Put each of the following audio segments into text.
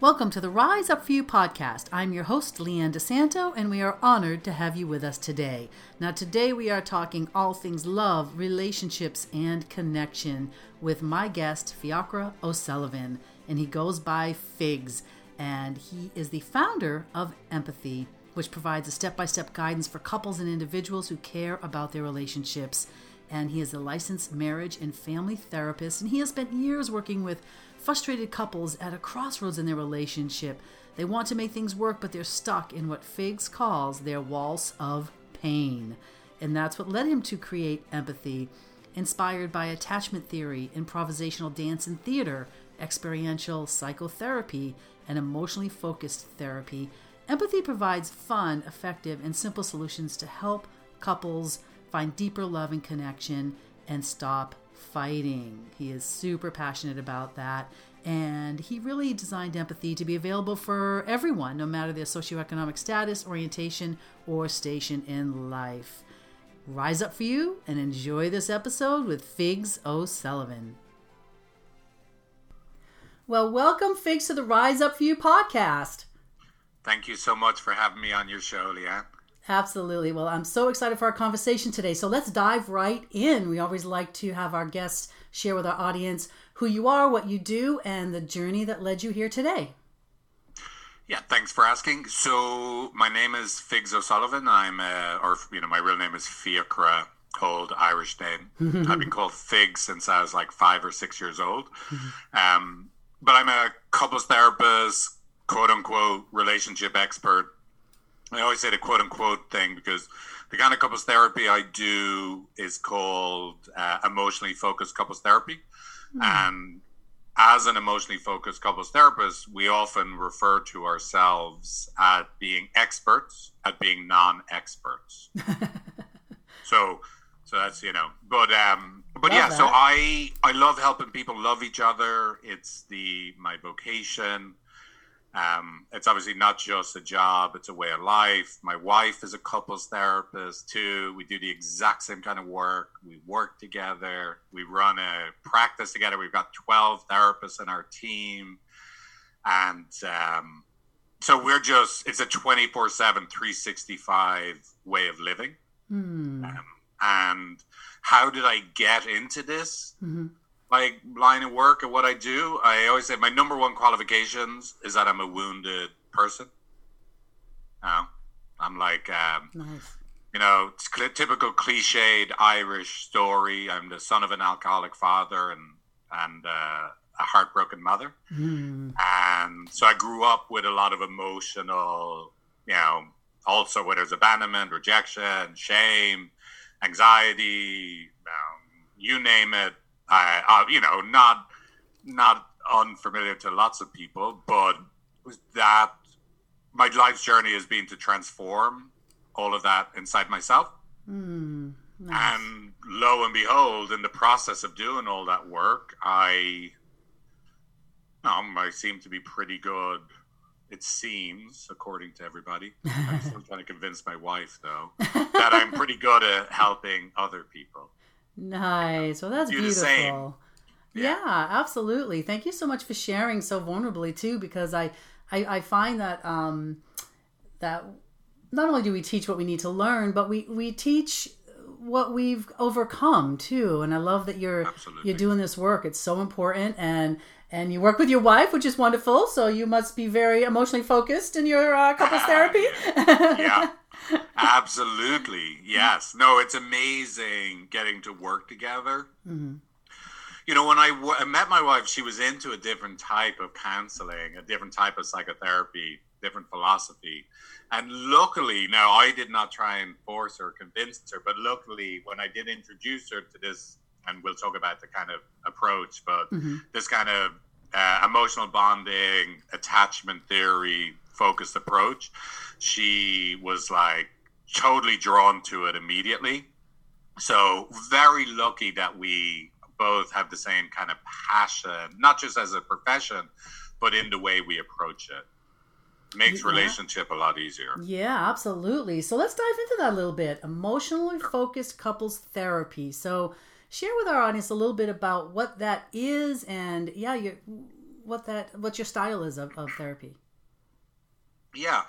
Welcome to the Rise Up For You podcast. I'm your host, Leanne DeSanto, and we are honored to have you with us today. Now, today we are talking all things love, relationships, and connection with my guest, Fiachra O'Sullivan, and he goes by Figs, and he is the founder of Empathi, which provides a step by step guidance for couples and individuals who care about their relationships. And he is a licensed marriage and family therapist, and he has spent years working with frustrated couples at a crossroads in their relationship. They want to make things work, but they're stuck in what Figs calls their waltz of pain. And that's what led him to create Empathi, inspired by attachment theory, improvisational dance and theater, experiential psychotherapy, and emotionally focused therapy. Empathi provides fun, effective, and simple solutions to help couples find deeper love and connection and stop fighting. He is super passionate about that. And he really designed Empathi to be available for everyone, no matter their socioeconomic status, orientation, or station in life. Rise up for you and enjoy this episode with Figs O'Sullivan. Well, welcome, Figs, to the Rise Up for You podcast. Thank you so much for having me on your show, Leanne. Absolutely. Well, I'm so excited for our conversation today. So let's dive right in. We always like to have our guests share with our audience who you are, what you do, and the journey that led you here today. Yeah, thanks for asking. So my name is Figs O'Sullivan. I'm, uh, or you know, my real name is Fiachra, old Irish name. I've been called Figs since I was like five or six years old. Um, but I'm a couples therapist, quote unquote, relationship expert I always say the quote unquote thing because the kind of couples therapy I do is called uh, emotionally focused couples therapy. Mm. And as an emotionally focused couples therapist, we often refer to ourselves at being experts at being non experts. so, so that's you know, but um, but love yeah. That. So I I love helping people love each other. It's the my vocation. Um, it's obviously not just a job, it's a way of life. My wife is a couples therapist too. We do the exact same kind of work. We work together. We run a practice together. We've got 12 therapists in our team. And um, so we're just, it's a 24 7, 365 way of living. Mm. Um, and how did I get into this? Mm-hmm my line of work and what I do, I always say my number one qualifications is that I'm a wounded person. I'm like, um, nice. you know, typical cliched Irish story. I'm the son of an alcoholic father and and uh, a heartbroken mother, mm. and so I grew up with a lot of emotional, you know, also whether it's abandonment, rejection, shame, anxiety, um, you name it uh, uh, you know, not not unfamiliar to lots of people, but that my life's journey has been to transform all of that inside myself. Mm, nice. And lo and behold, in the process of doing all that work, I um, I seem to be pretty good. It seems, according to everybody, I'm still trying to convince my wife though that I'm pretty good at helping other people. Nice. Well, that's beautiful. Yeah. yeah. absolutely. Thank you so much for sharing so vulnerably too, because I, I, I find that um, that not only do we teach what we need to learn, but we we teach what we've overcome too. And I love that you're absolutely. you're doing this work. It's so important and. And you work with your wife, which is wonderful. So you must be very emotionally focused in your uh, couples therapy. yeah. Absolutely. Yes. No, it's amazing getting to work together. Mm-hmm. You know, when I, w- I met my wife, she was into a different type of counseling, a different type of psychotherapy, different philosophy. And luckily, now I did not try and force her, convince her, but luckily, when I did introduce her to this, and we'll talk about the kind of approach, but mm-hmm. this kind of uh, emotional bonding, attachment theory focused approach, she was like totally drawn to it immediately. So very lucky that we both have the same kind of passion, not just as a profession, but in the way we approach it. Makes yeah. relationship a lot easier. Yeah, absolutely. So let's dive into that a little bit. Emotionally focused couples therapy. So share with our audience a little bit about what that is and yeah, you, what that what your style is of, of therapy. Yeah.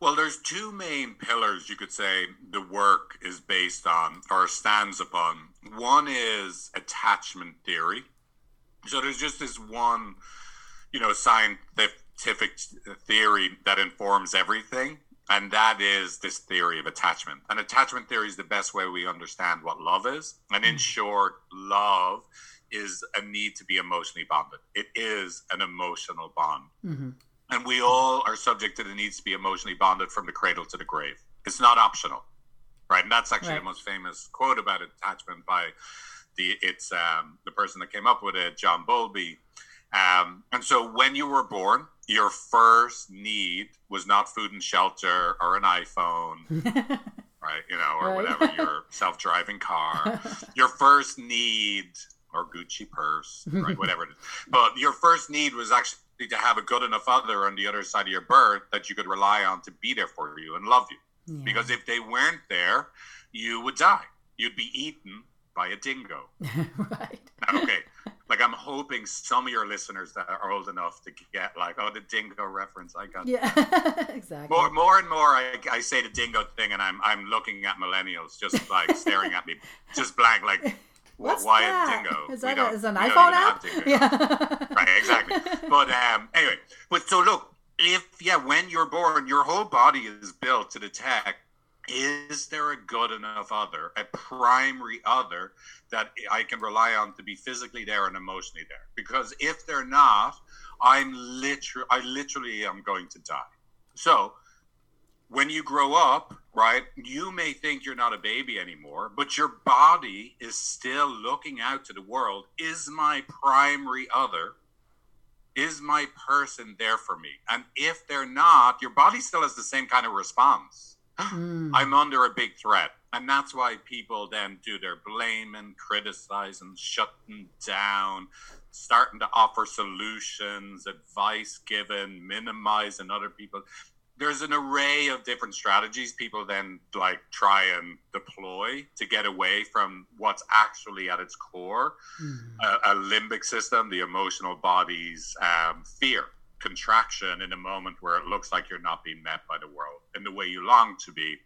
Well, there's two main pillars you could say the work is based on or stands upon. One is attachment theory. So there's just this one, you know, scientific theory that informs everything, and that is this theory of attachment. And attachment theory is the best way we understand what love is. And in mm. short, love is a need to be emotionally bonded. It is an emotional bond. Mm-hmm. And we all are subject to the needs to be emotionally bonded from the cradle to the grave. It's not optional, right? And that's actually right. the most famous quote about attachment by the it's um, the person that came up with it, John Bowlby. Um, and so when you were born, your first need was not food and shelter or an iPhone, right? You know, or right. whatever your self-driving car. your first need or Gucci purse, right? whatever it is. But your first need was actually to have a good enough other on the other side of your birth that you could rely on to be there for you and love you. Yeah. Because if they weren't there, you would die. You'd be eaten by a dingo. right. Okay. Like I'm hoping some of your listeners that are old enough to get like, oh, the dingo reference. I got. Yeah, exactly. More, more and more, I, I say the dingo thing, and I'm I'm looking at millennials just like staring at me, just blank, like What's why that? dingo? Is that a, is an iPhone app? Yeah. right, exactly. But um, anyway, but so look, if yeah, when you're born, your whole body is built to detect is there a good enough other, a primary other that I can rely on to be physically there and emotionally there? Because if they're not, I'm literally, I literally am going to die. So when you grow up, right, you may think you're not a baby anymore, but your body is still looking out to the world. Is my primary other, is my person there for me? And if they're not, your body still has the same kind of response. Mm. I'm under a big threat. And that's why people then do their blaming, criticizing, shutting down, starting to offer solutions, advice given, minimizing other people there's an array of different strategies people then like try and deploy to get away from what's actually at its core mm-hmm. a, a, limbic system the emotional body's um, fear contraction in a moment where it looks like you're not being met by the world in the way you long to be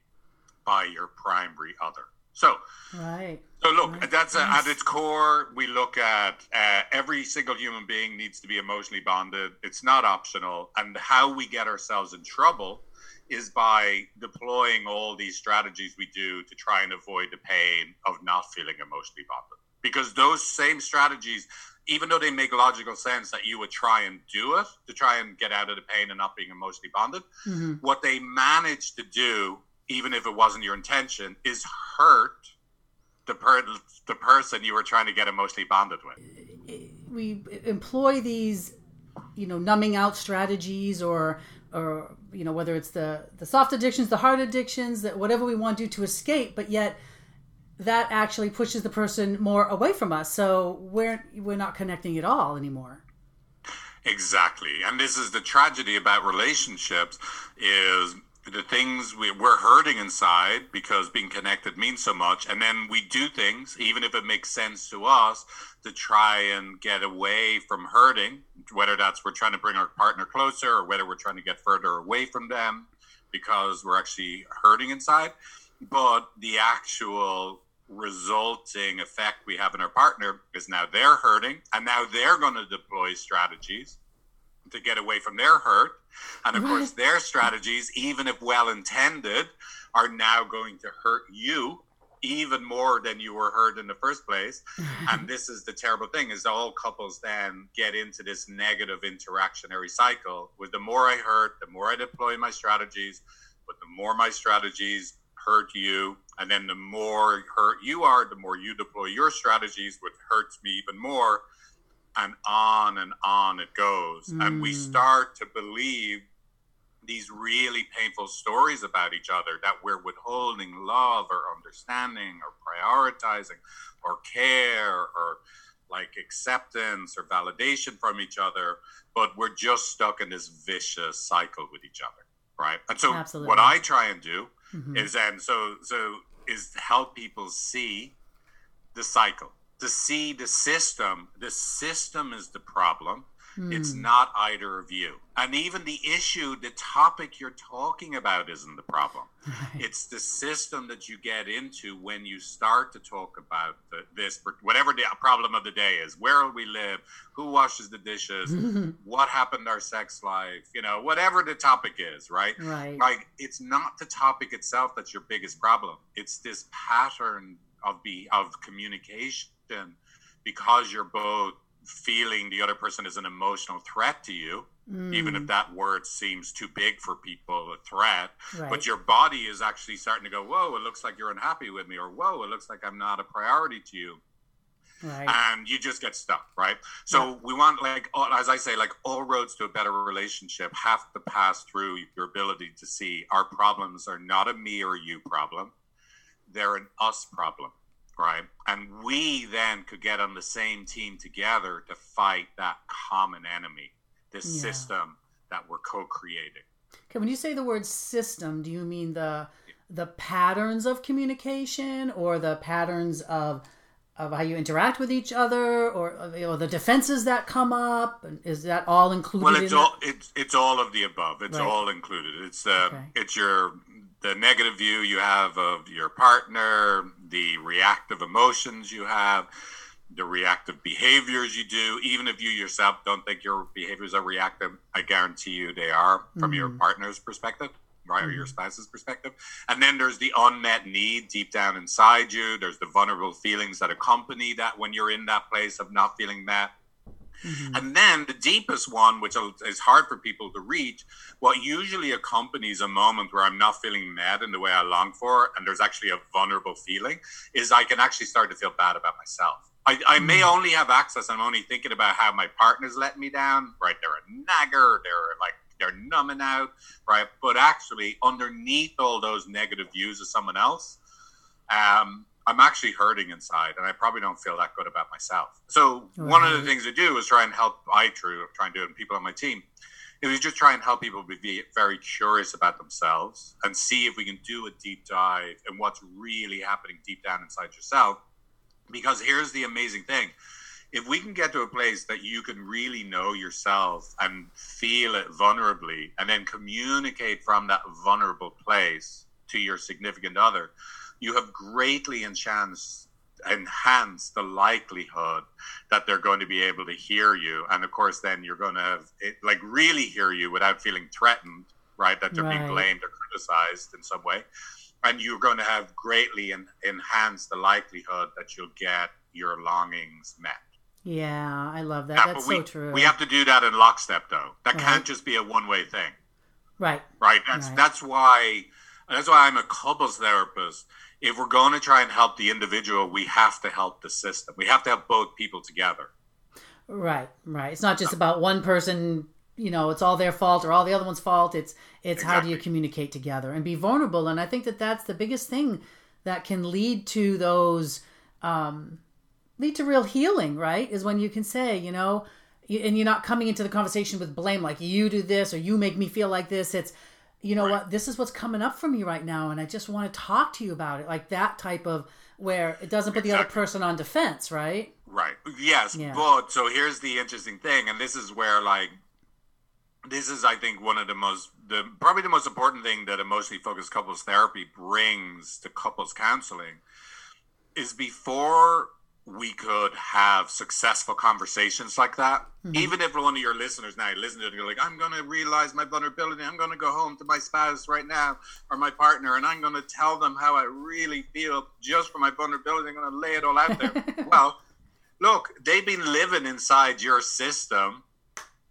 by your primary other so, right. So look, right. that's a, at its core. We look at uh, every single human being needs to be emotionally bonded. It's not optional, and how we get ourselves in trouble is by deploying all these strategies we do to try and avoid the pain of not feeling emotionally bonded. Because those same strategies, even though they make logical sense that you would try and do it to try and get out of the pain and not being emotionally bonded, mm-hmm. what they manage to do even if it wasn't your intention, is hurt the per- the person you were trying to get emotionally bonded with. We employ these, you know, numbing out strategies, or or you know, whether it's the the soft addictions, the hard addictions, that whatever we want to do to escape, but yet that actually pushes the person more away from us. So we're we're not connecting at all anymore. Exactly. And this is the tragedy about relationships is the things we, we're hurting inside because being connected means so much. And then we do things even if it makes sense to us to try and get away from hurting whether that's we're trying to bring our partner closer or whether we're trying to get further away from them because we're actually hurting inside. But the actual resulting effect we have in our partner is now they're hurting and now they're going to deploy strategies to get away from their hurt. And of course, their strategies, even if well intended, are now going to hurt you even more than you were hurt in the first place. and this is the terrible thing is all couples then get into this negative interactionary cycle with the more I hurt, the more I deploy my strategies, but the more my strategies hurt you. And then the more hurt you are, the more you deploy your strategies, which hurts me even more and on and on it goes. Mm. And we mm. start to believe these really painful stories about each other that we're withholding love or understanding or prioritizing or care or like acceptance or validation from each other, but we're just stuck in this vicious cycle with each other, right? And so Absolutely. what I try and do mm-hmm. is and so so is help people see the cycle, to see the system. The system is the problem Mm. It's not either of you. And even the issue, the topic you're talking about isn't the problem. Right. It's the system that you get into when you start to talk about the, this, whatever the problem of the day is. Where will we live? Who washes the dishes? what happened to our sex life? You know, whatever the topic is, right? Right. Like, it's not the topic itself that's your biggest problem. It's this pattern of be of communication because you're both feeling the other person is an emotional threat to you, mm. even if mm. that word seems too big for people, a threat. Right. But your body is actually starting to go, whoa, it looks like you're unhappy with me, or whoa, it looks like I'm not a priority to you. Right. And you just get stuck, right? So yeah. we want, like, as I say, like all roads to a better relationship have to pass through your ability to see our problems are not a me or you problem; they're an us problem right? And we then could get on the same team together to fight that common enemy, this yeah. system that we're co-creating. Okay, when you say the word system, do you mean the the patterns of communication or the patterns of of how you interact with each other or, or the defenses that come up is that all included well it's all it's it's all of the above it's right. all included it's uh okay. it's your the negative view you have of your partner the reactive emotions you have, the reactive behaviors you do, even if you yourself don't think your behaviors are reactive, I guarantee you they are from mm-hmm. your partner's perspective, right, or your mm-hmm. spouse's perspective. And then there's the unmet need deep down inside you. There's the vulnerable feelings that accompany that when you're in that place of not feeling met. Mm-hmm. And then the deepest one, which is hard for people to reach, what usually accompanies a moment where I'm not feeling mad in the way I long for, and there's actually a vulnerable feeling, is I can actually start to feel bad about myself. I, I may mm-hmm. only have access, I'm only thinking about how my partner's let me down, right? They're a nagger, they're like, they're numbing out, right? But actually, underneath all those negative views of someone else, um, I'm actually hurting inside, and I probably don't feel that good about myself. So right. one of the things I do is try and help. I try, try and do it, and people on my team. Is just try and help people be very curious about themselves and see if we can do a deep dive in what's really happening deep down inside yourself. Because here's the amazing thing: if we can get to a place that you can really know yourself and feel it vulnerably, and then communicate from that vulnerable place to your significant other you have greatly enhanced enhance the likelihood that they're going to be able to hear you. And of course then you're going to have it, like really hear you without feeling threatened right that they're right. being blamed or criticized in some way. And you're going to have greatly en- enhanced the likelihood that you'll get your longings met. Yeah i love that. Yeah, that's we, so true. we have to do that in lockstep though. That right. can't just be a one-way thing. Right. Right? That's right. that's why that's why i'm a couples therapist if we're going to try and help the individual, we have to help the system. We have to have both people together. Right, right. It's not just about one person. You know, it's all their fault or all the other one's fault. It's it's exactly. how do you communicate together and be vulnerable. And I think that that's the biggest thing that can lead to those um, lead to real healing. Right, is when you can say, you know, and you're not coming into the conversation with blame like you do this or you make me feel like this. It's you know right. what this is what's coming up for me right now and i just want to talk to you about it like that type of where it doesn't put exactly. the other person on defense right right yes yeah. but so here's the interesting thing and this is where like this is i think one of the most the probably the most important thing that emotionally focused couples therapy brings to couples counseling is before we could have successful conversations like that. Mm-hmm. Even if one of your listeners now listen to it, you're like, I'm going to realize my vulnerability. I'm going to go home to my spouse right now or my partner, and I'm going to tell them how I really feel just for my vulnerability. I'm going to lay it all out there. well, look, they've been living inside your system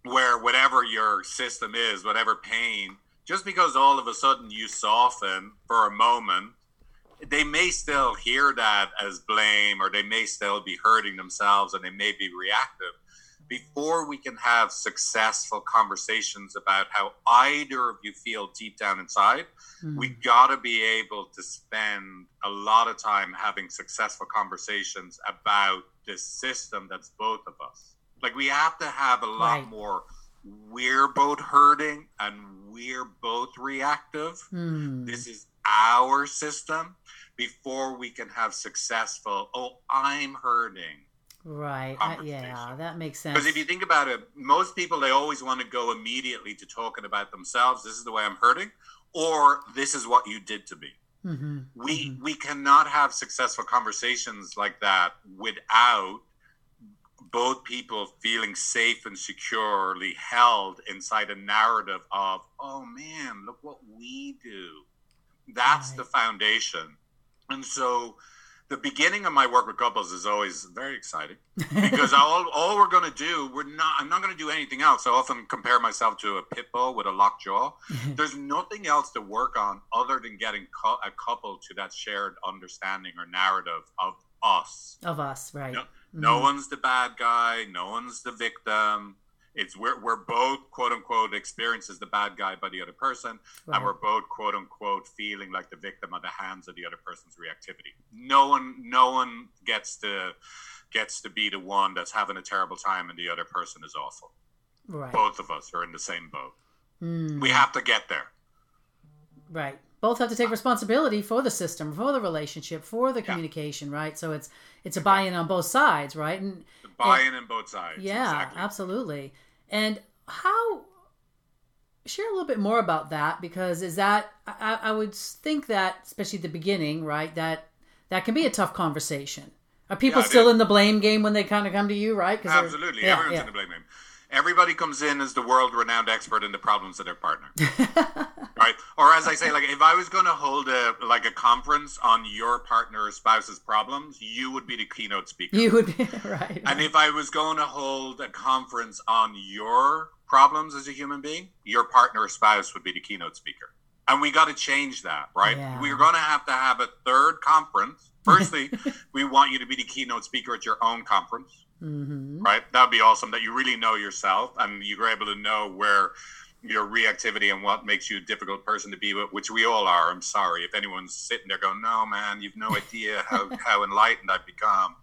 where whatever your system is, whatever pain, just because all of a sudden you soften for a moment they may still hear that as blame or they may still be hurting themselves and they may be reactive before we can have successful conversations about how either of you feel deep down inside, mm-hmm. we got to be able to spend a lot of time having successful conversations about this system that's both of us. Like we have to have a lot right. more we're both hurting and we're both reactive. Mm. This is our system before we can have successful, oh, I'm hurting Right. Uh, yeah, that makes sense. Because if you think about it, most people they always want to go immediately to talking about themselves. This is the way I'm hurting, or this is what you did to me. Mm-hmm. We mm-hmm. we cannot have successful conversations like that without both people feeling safe and securely held inside a narrative of, oh man, look what we do. That's right. the foundation. And so the beginning of my work with couples is always very exciting because all, all we're going to do we're not i'm not going to do anything else i often compare myself to a pit bull with a locked jaw there's nothing else to work on other than getting a couple to that shared understanding or narrative of us of us right no, mm-hmm. no one's the bad guy no one's the victim it's we're, we're both quote unquote experiences the bad guy by the other person right. and we're both quote unquote feeling like the victim at the hands of the other person's reactivity. No one no one gets to gets to be the one that's having a terrible time and the other person is awful. Right. Both of us are in the same boat. Mm. we have to get there. Right. Both have to take responsibility for the system for the relationship for the communication yeah. right? So it's it's a buy-in on both sides right? And buy-in on both sides yeah exactly. absolutely and how share a little bit more about that because is that I, I would think that especially at the beginning, right? That that can be a tough conversation. Are people yeah, still in the blame game when they kind of come to you, right? Absolutely, yeah, everyone's yeah. in the blame game. Everybody comes in as the world-renowned expert in the problems of their partner, right? Or as I say, like if I was going to hold a like a conference on your partner or spouse's problems, you would be the keynote speaker. You would be right. And if I was going to hold a conference on your problems as a human being, your partner or spouse would be the keynote speaker. And we got to change that, right? Yeah. We're going to have to have a third conference. Firstly, we want you to be the keynote speaker at your own conference Mm-hmm. Right? That would be awesome that you really know yourself and you're able to know where your reactivity and what makes you a difficult person to be with, which we all are. I'm sorry if anyone's sitting there going, "No, man, you've no idea how how enlightened I've become."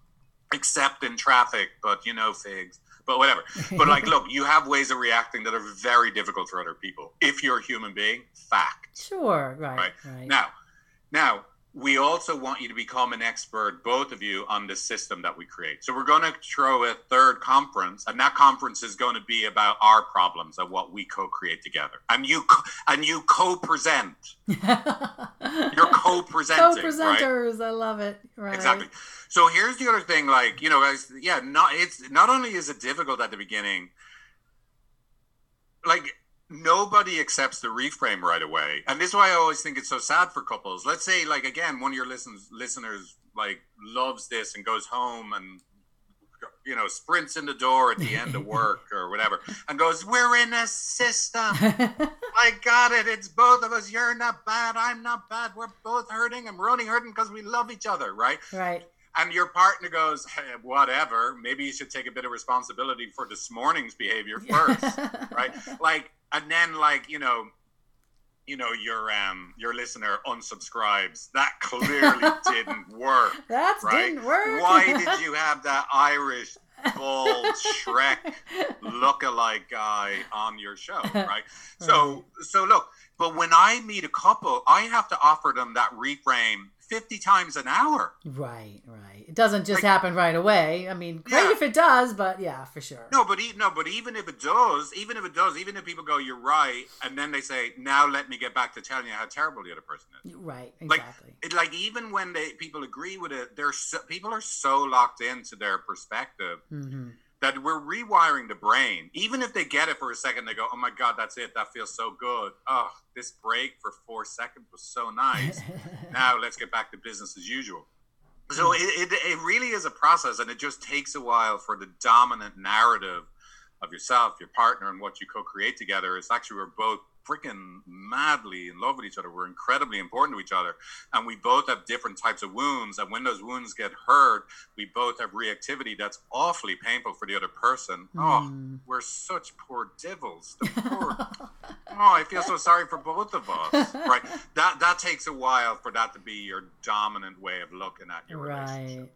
Except in traffic, but you know, figs. But whatever. But like, look, you have ways of reacting that are very difficult for other people. If you're a human being, fact. Sure. Right. Right. right. Now, now we also want you to become an expert, both of you, on the system that we create. So we're going to throw a third conference, and that conference is going to be about our problems and what we co-create together. And you co- and you co-present. You're co-presenting. Co-presenters, right? I love it. Right. Exactly. So here's the other thing, like you know, guys, yeah, not it's not only is it difficult at the beginning, like nobody accepts the reframe right away. And this is why i always think it's so sad for couples. Let's say like again one of your listens, listeners like loves this and goes home and you know sprints in the door at the end of work or whatever and goes we're in a system. I got it. It's both of us. You're not bad. I'm not bad. We're both hurting and we're only hurting because we love each other right? Right and your partner goes, hey, whatever, maybe you should take a bit of responsibility for this morning's behavior first, right? Like, and then like you know, you know your um your listener unsubscribes. That clearly didn't work. That right? didn't work. Why did you have that Irish bald Shrek look-alike guy on your show, right? So so look, but when I meet a couple, I have to offer them that reframe 50 times an hour. Right, right. It doesn't just like, happen right away. I mean, great yeah. if it does, but yeah, for sure. No, but no, but even if it does, even if it does, even if people go, "You're right," and then they say, "Now let me get back to telling you how terrible the other person is." Right, exactly. Like, it, like even when they people agree with it, they're so, people are so locked into their perspective. Mm-hmm that we're rewiring the brain. Even if they get it for a second, they go, "Oh my god, that's it. That feels so good. Oh, this break for four seconds was so nice. now let's get back to business as usual." So it, it, it really is a process, and it just takes a while for the dominant narrative of yourself, your partner, and what you co-create together. is actually we're both freaking madly in love with each other. We're incredibly important to each other. And we both have different types of wounds. And when those wounds get hurt, we both have reactivity that's awfully painful for the other person. Mm. Oh, we're such poor devils. Poor, oh, I feel so sorry for both of us. Right. That that takes a while for that to be your dominant way of looking at your right. relationship.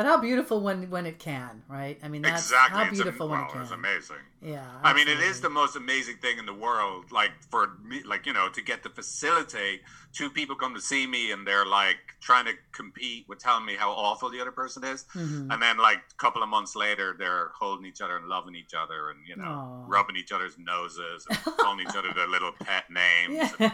But how beautiful when when it can, right? I mean, that's exactly. how beautiful a, when it can. It's amazing. Yeah. Absolutely. I mean, it is the most amazing thing in the world. Like for me, like you know, to get to facilitate two people come to see me and they're like trying to compete with telling me how awful the other person is, mm-hmm. and then like a couple of months later, they're holding each other and loving each other and you know Aww. rubbing each other's noses and calling each other their little pet names. Yeah.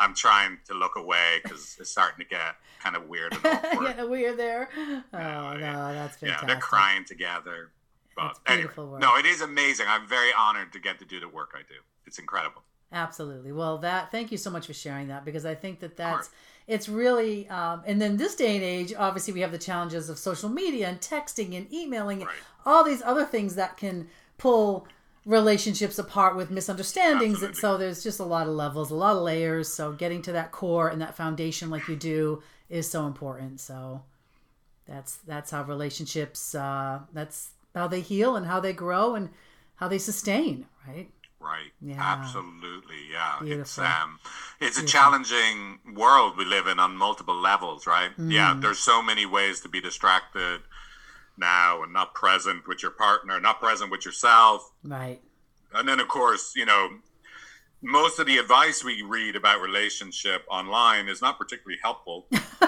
I'm trying to look away because it's starting to get kind of weird. And Getting weird there. Oh no, that's fantastic. Yeah, they're crying together. But anyway, no, it is amazing. I'm very honored to get to do the work I do. It's incredible. Absolutely. Well, that thank you so much for sharing that because I think that that's it's really um, and then this day and age, obviously we have the challenges of social media and texting and emailing right. and all these other things that can pull relationships apart with misunderstandings Absolutely. and so there's just a lot of levels a lot of layers so getting to that core and that foundation like you do is so important so that's that's how relationships uh, that's how they heal and how they grow and how they sustain right? Right. Yeah. Absolutely. Yeah. Beautiful. it's um it's Beautiful. a challenging world we live in on multiple levels right? Mm. yeah there's so many ways to be distracted now and not present with your partner not present with yourself. Right. And then of course you know most of the advice we read about relationship online is not particularly helpful.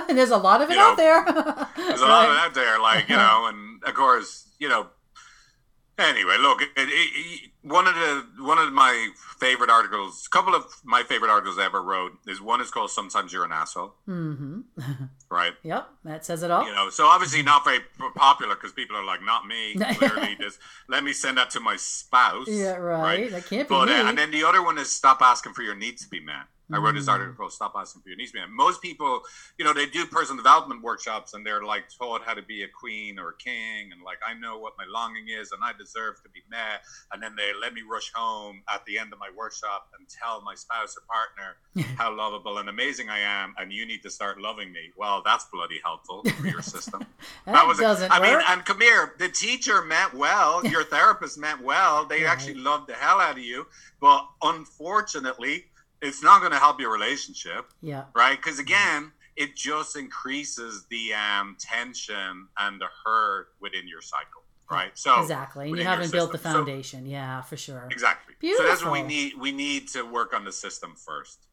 And there's a lot of it you out there. there's a lot of it out there, like you know, and of course, you know. Anyway, look, it, it, it, one of the one of my favorite articles, a couple of my favorite articles I ever wrote is one is called "Sometimes You're an Asshole." Mm-hmm. right. Yep, that says it all. You know, so obviously not very popular because people are like, "Not me." Clearly, just let me send that to my spouse. Yeah, right. right? That can't be but, me. Uh, and then the other one is stop asking for your needs to be met. I wrote this article mm. called "Stop Asking for Your Needs." Man, most people, you know, they do personal development workshops and they're like taught how to be a queen or a king, and like I know what my longing is and I deserve to be met. And then they let me rush home at the end of my workshop and tell my spouse or partner how lovable and amazing I am, and you need to start loving me. Well, that's bloody helpful for your system. that, that was doesn't. I work. mean, and come here, the teacher meant well, your therapist meant well. They right. actually loved the hell out of you, but unfortunately it's not going to help your relationship. Yeah. Right? Because again, it just increases the um, tension and the hurt within your cycle. Right. So exactly, and you haven't built the foundation. So, yeah, for sure. Exactly. Beautiful. So that's what we need. We need to work on the system first.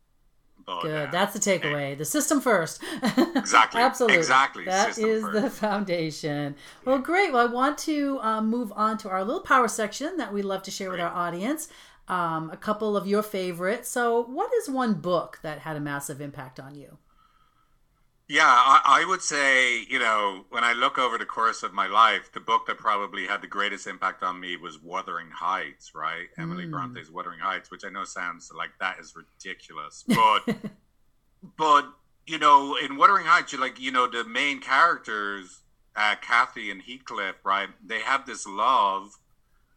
But, Good. Uh, that's the takeaway. The system first. exactly. Absolutely. Exactly. That system is first. the foundation. Well, great. Well, I want to um, move on to our little power section that we love to share great. with our audience um, a couple of your favorites. So, what is one book that had a massive impact on you? Yeah, I, I, would say, you know, when I look over the course of my life, the book that probably had the greatest impact on me was Wuthering Heights, right? Mm. Emily Bronte's Wuthering Heights, which I know sounds like that is ridiculous, but, but you know, in Wuthering Heights, you like, you know, the main characters, uh, Kathy and Heathcliff, right? They have this love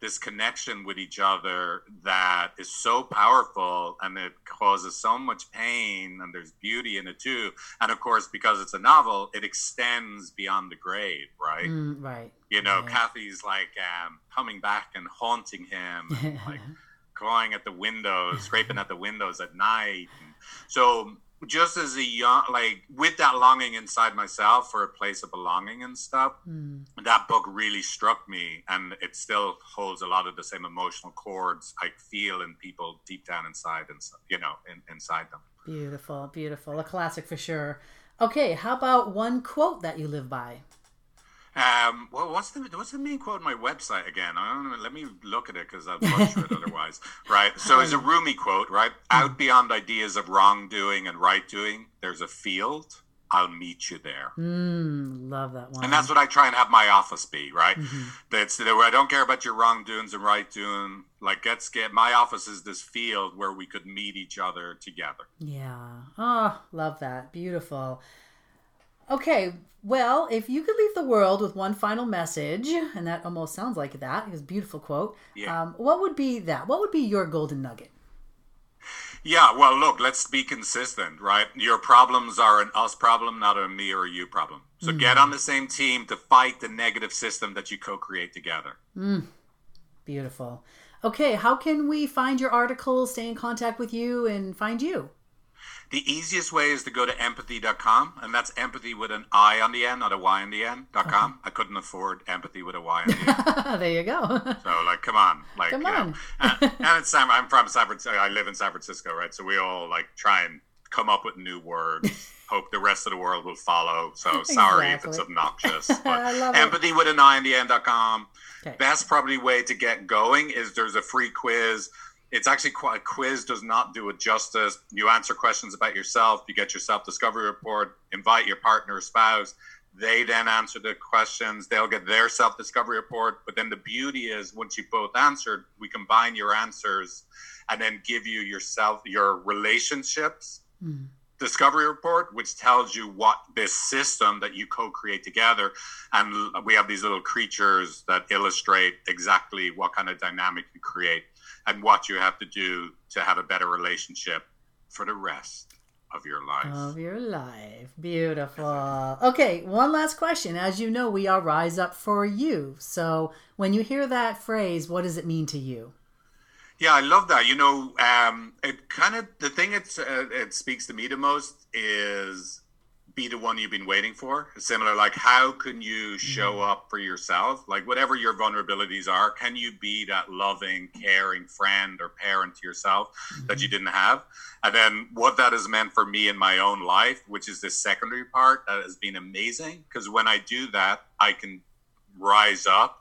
this connection with each other that is so powerful and it causes so much pain and there's beauty in it too. And of course because it's a novel it extends beyond the grave right? Mm, right. You know kathy's like um, coming back and haunting him and, like going at the windows scraping at the windows at night. And so just as a young like with that longing inside myself for a place of belonging and stuff mm. that book really struck me and it still holds a lot of the same emotional chords i feel in people deep down inside and you know in, inside them. Beautiful beautiful. A classic for sure. Okay how about one quote that you live by um, well, what's the what's the main quote on my website again? I don't know. Let me look at it because I'll butcher it otherwise. Right. So it's a Rumi quote. Right. Out beyond ideas of wrongdoing and right doing, there's a field. I'll meet you there. Mm, love that one. And that's what I try and have my office be. Right. Mm-hmm. That's where I don't care about your wrongdoings and right doing. Like, let's get my office is this field where we could meet each other together. Yeah. Oh, love that. Beautiful. Okay, well, if you could leave the world with one final message, and that almost sounds like that, it's a beautiful quote. Yeah. Um, what would be that? What would be your golden nugget? Yeah, well, look, let's be consistent, right? Your problems are an us problem, not a me or a you problem. So mm. get on the same team to fight the negative system that you co create together. Mm. Beautiful. Okay, how can we find your article, stay in contact with you, and find you? The easiest way is to go to empathi.com, and that's empathy with an I on the end, not a Y on the end.com. Okay. I couldn't afford empathy with a Y on the end. there you go. so, like, come on. Like, come on. Know, and, and it's, I'm from San Francisco. I live in San Francisco, right? So we all, like, try and come up with new words. Hope the rest of the world will follow. So sorry exactly. if it's obnoxious. But empathy it. with an I on the end.com. Okay. Best probably way to get going is there's a free quiz it's actually quite a quiz does not do it justice. You answer questions about yourself you get your self-discovery report invite your partner or spouse. They then answer the questions they'll get their self-discovery report. But then the beauty is once you both answered we combine your answers and then give you yourself your relationships mm. discovery report which tells you what this system that you co-create together. And we have these little creatures that illustrate exactly what kind of dynamic you create and what you have to do to have a better relationship for the rest of your life. Of your life. Beautiful. Okay, one last question. As you know, we are Rise Up for You. So when you hear that phrase, what does it mean to you? Yeah, I love that. You know, um, it kind of the thing it's uh, it speaks to me the most is be the one you've been waiting for. Similar, like how can you show mm-hmm. up for yourself? Like whatever your vulnerabilities are, can you be that loving, caring friend or parent to yourself that you mm-hmm. didn't have? And then what that has meant for me in my own life, which is this secondary part that has been amazing. Because when I do that, I can rise up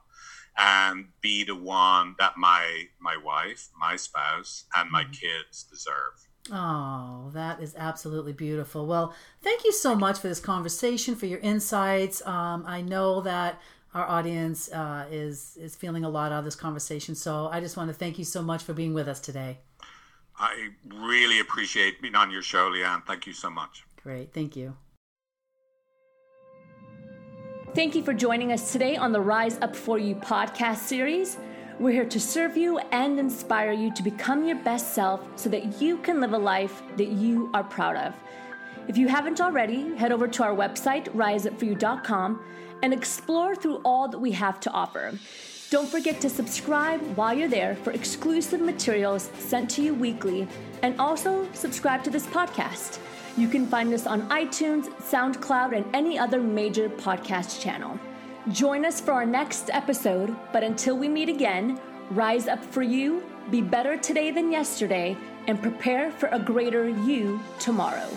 and be the one that my my wife, my spouse, and my mm-hmm. kids deserve. Oh, that is absolutely beautiful. Well, thank you so much for this conversation, for your insights. Um, I know that our audience uh, is is feeling a lot out of this conversation, so I just want to thank you so much for being with us today. I really appreciate being on your show, Leanne. Thank you so much. Great, thank you. Thank you for joining us today on the Rise Up For You podcast series. We're here to serve you and inspire you to become your best self so that you can live a life that you are proud of. If you haven't already, head over to our website, riseupforyou.com, and explore through all that we have to offer. Don't forget to subscribe while you're there for exclusive materials sent to you weekly, and also subscribe to this podcast. You can find us on iTunes, SoundCloud, and any other major podcast channel. Join us for our next episode, but until we meet again, rise up for you, be better today than yesterday, and prepare for a greater you tomorrow.